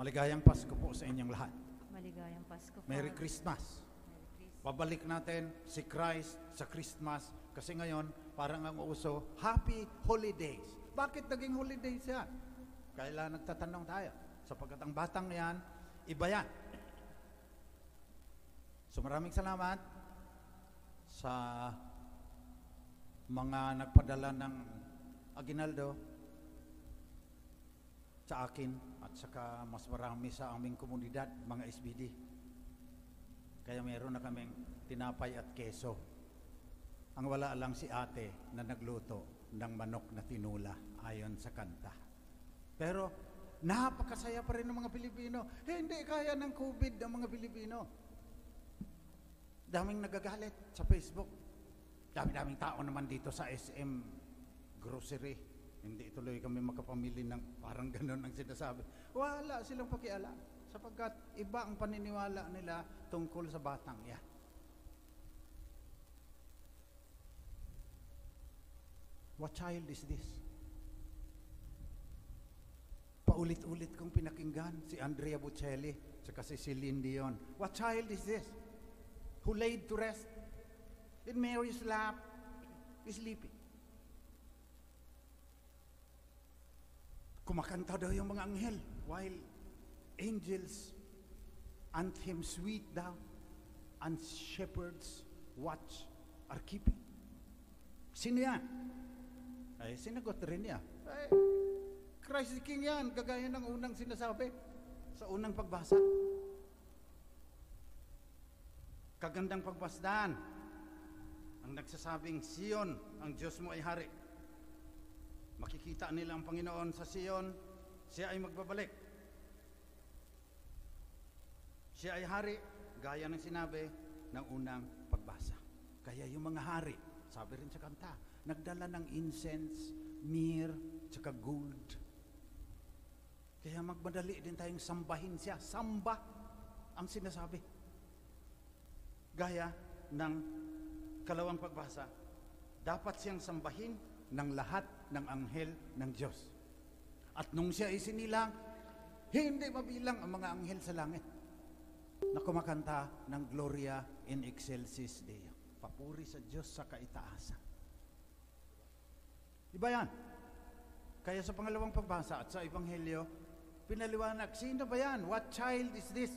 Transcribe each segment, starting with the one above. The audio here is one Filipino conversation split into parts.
Maligayang Pasko po sa inyong lahat. Maligayang Pasko, Merry Father. Christmas. Merry Christmas. Babalik natin si Christ sa Christmas kasi ngayon parang ang uso, Happy Holidays. Bakit naging holidays yan? Kailan nagtatanong tayo? Sapagkat ang batang yan, iba yan. So maraming salamat sa mga nagpadala ng aginaldo sa akin at saka mas marami sa aming komunidad, mga SBD. Kaya meron na kaming tinapay at keso. Ang wala lang si ate na nagluto ng manok na tinula ayon sa kanta. Pero napakasaya pa rin ng mga Pilipino. Hindi kaya ng COVID ng mga Pilipino. Daming nagagalit sa Facebook. Dami-daming tao naman dito sa SM grocery. Hindi tuloy kami makapamili ng parang ganun ang sinasabi. Wala silang pakialam sapagkat iba ang paniniwala nila tungkol sa batang yan. What child is this? Paulit-ulit kong pinakinggan si Andrea Bocelli at si Celine Dion. What child is this? Who laid to rest in Mary's lap is sleeping. Kumakanta daw yung mga anghel while angels and him sweet down and shepherds watch are keeping. Sino yan? Ay, sinagot rin niya. Ay, Christ the King yan, kagaya ng unang sinasabi sa unang pagbasa. Kagandang pagbasdan ang nagsasabing Sion, ang Diyos mo ay hari. Makikita nila ang Panginoon sa Sion, siya ay magbabalik. Siya ay hari, gaya ng sinabi ng unang pagbasa. Kaya yung mga hari, sabi rin sa kanta, nagdala ng incense, myrrh, tsaka gold. Kaya magmadali din tayong sambahin siya. Samba ang sinasabi. Gaya ng kalawang pagbasa, dapat siyang sambahin ng lahat ng anghel ng Diyos. At nung siya isinilang, hindi mabilang ang mga anghel sa langit na kumakanta ng Gloria in Excelsis Deo. Papuri sa Diyos sa kaitaasan. Iba yan. Kaya sa pangalawang pagbasa at sa Ebanghelyo, pinaliwanag, sino ba yan? What child is this?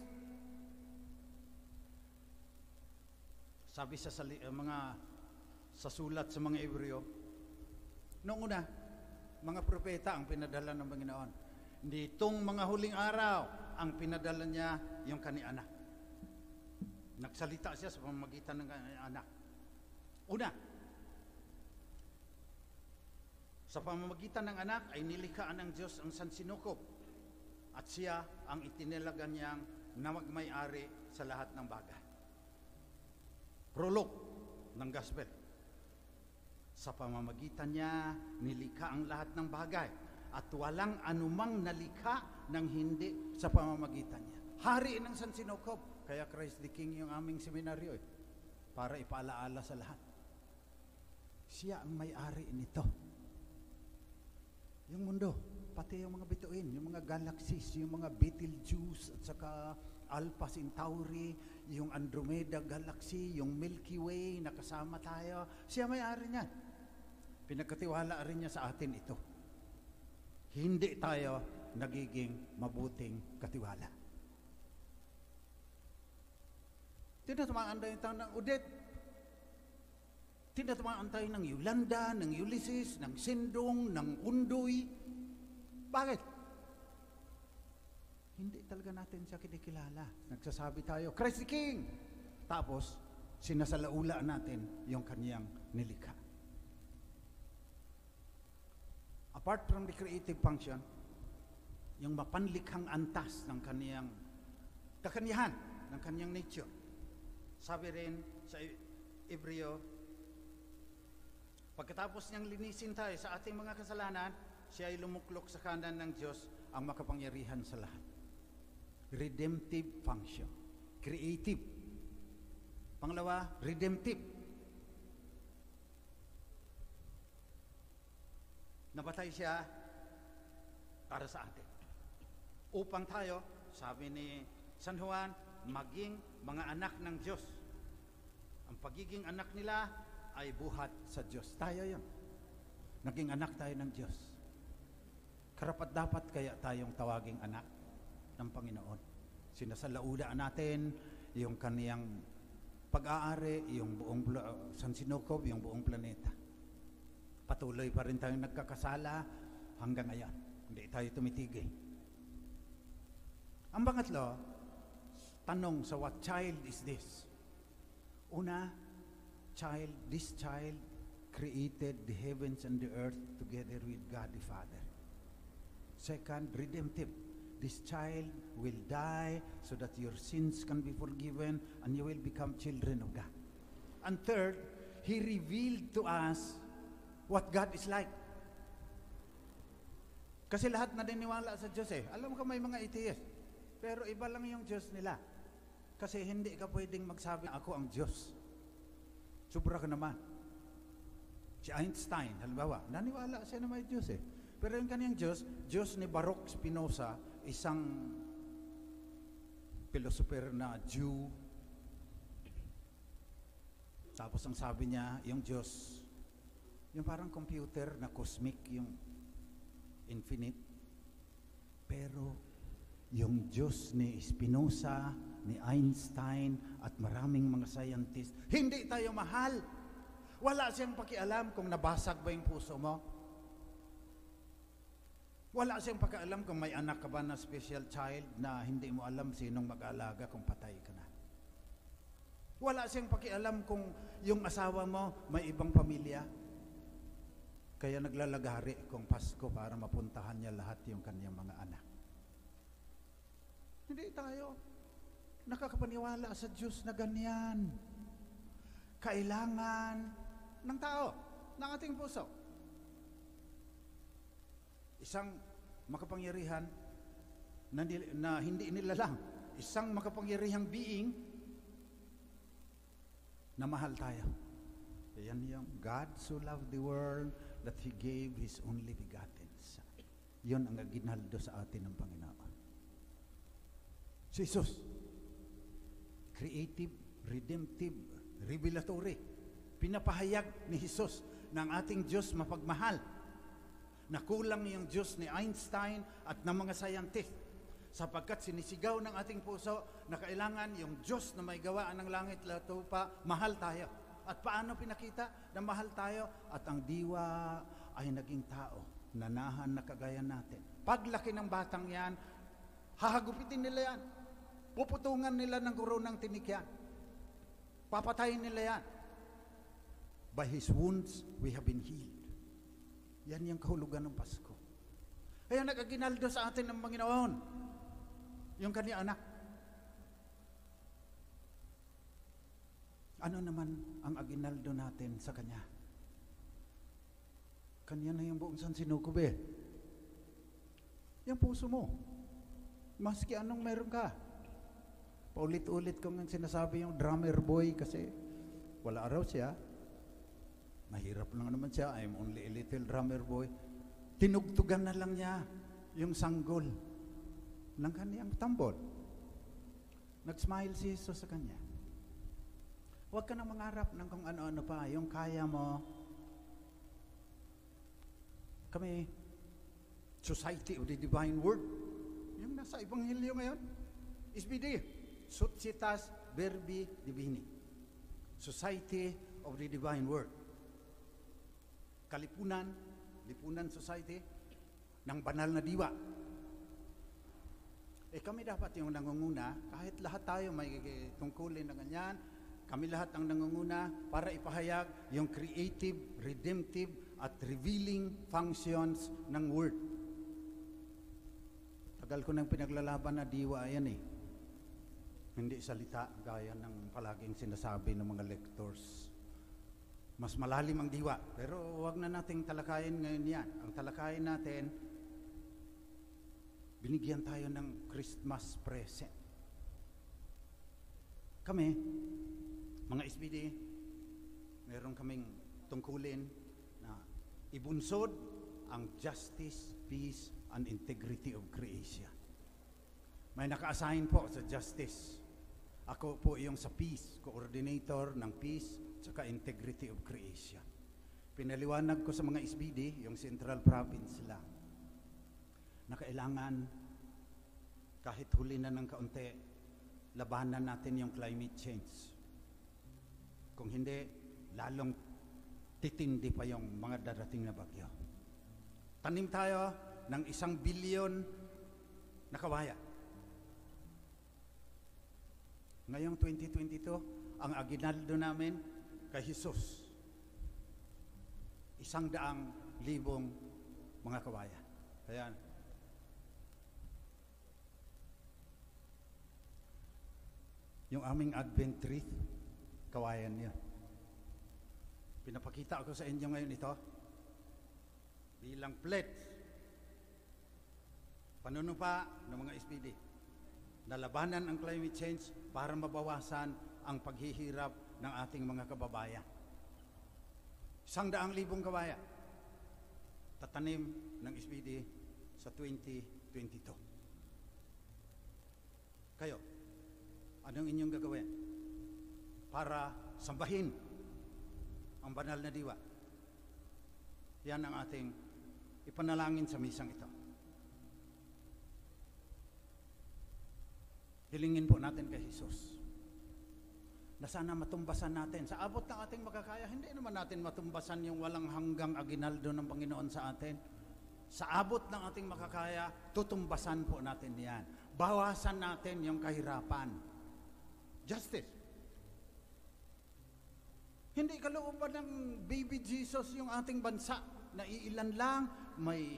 Sabi sa sali, uh, mga sa sulat sa mga Ebreo, noong una, mga propeta ang pinadala ng Panginoon. Hindi itong mga huling araw ang pinadala niya yung kani anak. Nagsalita siya sa pamamagitan ng kani anak. Una, sa pamamagitan ng anak ay nilikhaan ng Diyos ang sansinukob at siya ang itinilaga niyang na magmay-ari sa lahat ng bagay. Prolog ng gospel. Sa pamamagitan niya, nilikha ang lahat ng bagay at walang anumang nalikha ng hindi sa pamamagitan niya. Hari ng San Sinokob. Kaya Christ the King yung aming seminaryo eh, para ipaalaala sa lahat. Siya ang may-ari nito. Yung mundo, pati yung mga bituin, yung mga galaxies, yung mga Betelgeuse at saka Alpha Centauri, yung Andromeda Galaxy, yung Milky Way na kasama tayo. Siya may-ari niyan. Pinagkatiwala rin niya sa atin ito. Hindi tayo nagiging mabuting katiwala. Tinatamaan tayo tayo ng Udet. Tinatamaan tayo ng Yolanda, ng Ulysses, ng Sindong, ng Undoy. Bakit? Hindi talaga natin siya kinikilala. Nagsasabi tayo, Christ the King! Tapos, sinasalaula natin yung kaniyang nilikha. Apart from the creative function, yung mapanlikhang antas ng kaniyang kakanyahan, ng kaniyang nature. Sabi rin sa Ebreo, pagkatapos niyang linisin tayo sa ating mga kasalanan, siya ay lumuklok sa kanan ng Diyos ang makapangyarihan sa lahat. Redemptive function. Creative. Pangalawa, redemptive. Nabatay siya para sa atin. upang tayo, sabi ni San Juan, maging mga anak ng Diyos. Ang pagiging anak nila ay buhat sa Diyos. Tayo yun. Naging anak tayo ng Diyos. Karapat dapat kaya tayong tawaging anak ng Panginoon. Sinasalauda natin yung kaniyang pag-aari, yung buong San Sinukob, yung buong planeta. Patuloy pa rin tayong nagkakasala hanggang ngayon. Hindi tayo tumitigil. Ang pangatlo, tanong sa what child is this? Una, child, this child created the heavens and the earth together with God the Father. Second, redemptive. This child will die so that your sins can be forgiven and you will become children of God. And third, He revealed to us what God is like. Kasi lahat na diniwala sa Diyos eh. Alam ko may mga atheist. Pero iba lang yung Diyos nila. Kasi hindi ka pwedeng magsabi, ako ang Diyos. Sobra ka naman. Si Einstein, halimbawa, naniwala siya na may Diyos eh. Pero yung kaniyang Diyos, Diyos ni Baruch Spinoza, isang philosopher na Jew. Tapos ang sabi niya, yung Diyos, yung parang computer na cosmic, yung infinite. Pero yung Diyos ni Spinoza, ni Einstein, at maraming mga scientist, hindi tayo mahal. Wala siyang pakialam kung nabasag ba yung puso mo. Wala siyang pakialam kung may anak ka ba na special child na hindi mo alam sinong mag-aalaga kung patay ka na. Wala siyang pakialam kung yung asawa mo may ibang pamilya. Kaya naglalagari kung Pasko para mapuntahan niya lahat yung kanyang mga anak. Hindi tayo nakakapaniwala sa Diyos na ganyan. Kailangan ng tao, ng ating puso. Isang makapangyarihan na, na hindi nilalang. Isang makapangyarihang being na mahal tayo. Yan yung God so loved the world that He gave His only begotten Son. Yun ang aginaldo sa atin ng Panginoon. Jesus, creative, redemptive, revelatory. Pinapahayag ni Jesus ng ating Diyos mapagmahal na kulang yung Diyos ni Einstein at ng mga scientist sapagkat sinisigaw ng ating puso na kailangan yung Diyos na may gawaan ng langit at lupa, mahal tayo. At paano pinakita na mahal tayo? At ang diwa ay naging tao, nanahan na kagaya natin. Paglaki ng batang yan, hahagupitin nila yan. Puputungan nila ng koronang tinik yan. Papatayin nila yan. By His wounds, we have been healed. Yan yung kahulugan ng Pasko. Kaya nagaginaldo sa atin ng Panginoon. Yung kanyang anak. Ano naman ang aginaldo natin sa kanya? Kanya na yung buong San Sinukob eh. Yung puso mo. Maski anong meron ka. Paulit-ulit kong sinasabi yung drummer boy kasi wala araw siya. Mahirap lang naman siya. I'm only a little drummer boy. Tinugtugan na lang niya yung sanggol ng kaniyang tambol. Nag-smile si Jesus sa kanya. Huwag ka nang mangarap ng kung ano-ano pa. Yung kaya mo. Kami, Society of the Divine Word. Yung nasa Ebanghelyo ngayon. SBD. Societas Verbi Divini. Society of the Divine Word. Kalipunan, Lipunan Society ng banal na diwa. Eh kami dapat yung nangunguna, kahit lahat tayo may tungkulin na ganyan, kami lahat ang nangunguna para ipahayag yung creative, redemptive, at revealing functions ng Word. Tagal ko nang pinaglalaban na diwa yan eh. Hindi salita gaya ng palaging sinasabi ng mga lectors. Mas malalim ang diwa. Pero wag na nating talakayin ngayon yan. Ang talakayin natin, binigyan tayo ng Christmas present. Kami, mga SBD, meron kaming tungkulin na ibunsod ang justice, peace, and integrity of creation. May naka-assign po sa justice. Ako po yung sa peace, coordinator ng peace at integrity of creation. Pinaliwanag ko sa mga SBD, yung Central Province lang, na kailangan kahit huli na ng kaunti, labanan natin yung climate change. Kung hindi, lalong titindi pa yung mga darating na bagyo. Tanim tayo ng isang bilyon na kawaya. Ngayong 2022, ang aginaldo namin kay Jesus. Isang daang libong mga kawaya. Ayan. Yung aming Advent wreath, kawayan niya. Pinapakita ko sa inyo ngayon ito bilang pledge panunupa ng mga SPD na labanan ang climate change para mabawasan ang paghihirap ng ating mga kababayan. Isang daang libong kabaya tatanim ng SPD sa 2022. Kayo, anong inyong gagawin para sambahin ang banal na diwa? Yan ang ating ipanalangin sa misang ito. Hilingin po natin kay Jesus na sana matumbasan natin. Sa abot ng ating makakaya, hindi naman natin matumbasan yung walang hanggang aginaldo ng Panginoon sa atin. Sa abot ng ating makakaya, tutumbasan po natin yan. Bawasan natin yung kahirapan. Justice. Hindi kalooban ng baby Jesus yung ating bansa. Naiilan lang, may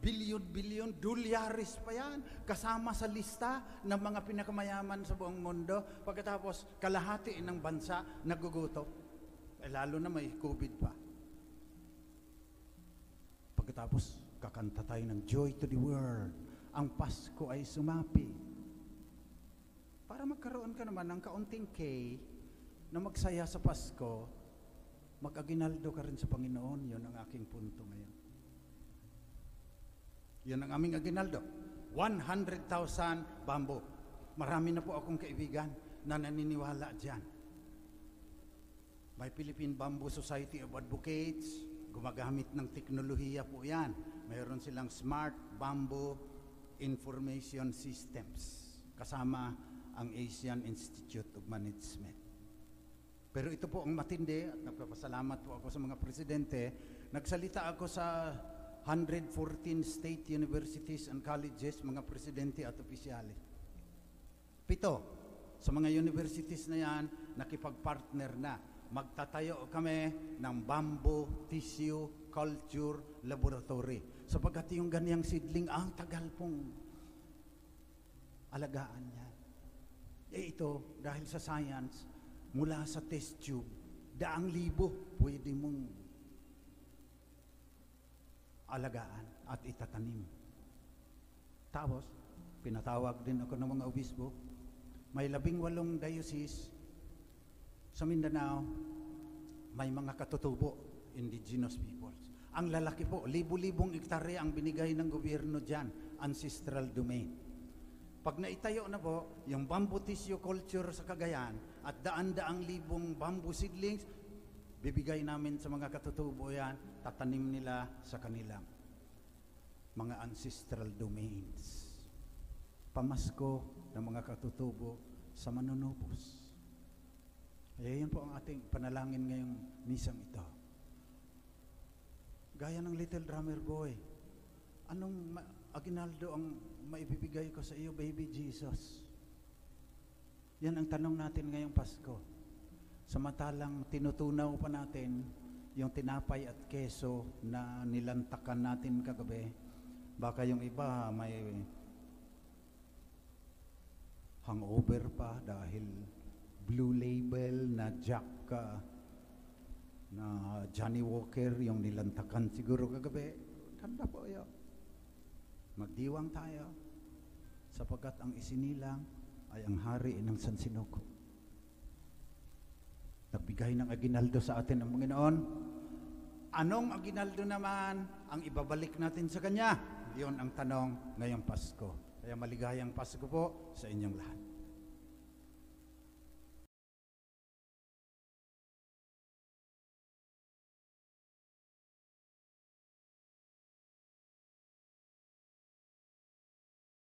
bilyon-bilyon, dolyaris pa yan, kasama sa lista ng mga pinakamayaman sa buong mundo. Pagkatapos, kalahati ng bansa nagugutom. Eh, lalo na may COVID pa. Pagkatapos, kakanta tayo ng Joy to the World. Ang Pasko ay sumapi. Para magkaroon ka naman ng kaunting K na magsaya sa Pasko, mag-aginaldo ka rin sa Panginoon. Yun ang aking punto ngayon. Yan ang aming aginaldo. 100,000 bamboo. Marami na po akong kaibigan na naniniwala dyan. May Philippine Bamboo Society of Advocates, gumagamit ng teknolohiya po yan. Mayroon silang Smart Bamboo Information Systems kasama ang Asian Institute of Management. Pero ito po ang matindi at nagpapasalamat po ako sa mga presidente. Nagsalita ako sa 114 state universities and colleges, mga presidente at opisyales. Pito, sa mga universities na yan, nakipag-partner na. Magtatayo kami ng bamboo tissue culture laboratory. Sapagkat yung ganyang seedling, ang tagal pong alagaan niya. Eh ito, dahil sa science, mula sa test tube, daang libo, pwede mong alagaan at itatanim. Tapos, pinatawag din ako ng mga obispo. May labing walong diocese sa Mindanao, may mga katutubo, indigenous peoples. Ang lalaki po, libu-libong ektarya ang binigay ng gobyerno dyan, ancestral domain. Pag naitayo na po, yung bamboo tissue culture sa Cagayan at daan-daang libong bamboo seedlings, bibigay namin sa mga katutubo yan, tatanim nila sa kanilang mga ancestral domains. Pamasko ng mga katutubo sa manunubos. Kaya po ang ating panalangin ngayong misang ito. Gaya ng little drummer boy, anong aginaldo ang maibibigay ko sa iyo, baby Jesus? Yan ang tanong natin ngayong Pasko. Samantalang tinutunaw pa natin yung tinapay at keso na nilantakan natin kagabi, baka yung iba may hangover pa dahil blue label na Jack uh, na Johnny Walker yung nilantakan siguro kagabi. Tanda po yun. Magdiwang tayo sapagkat ang isinilang ay ang hari ng San Sinuko. Nagbigay ng aginaldo sa atin ang Panginoon. Anong aginaldo naman ang ibabalik natin sa Kanya? Yun ang tanong ngayong Pasko. Kaya maligayang Pasko po sa inyong lahat.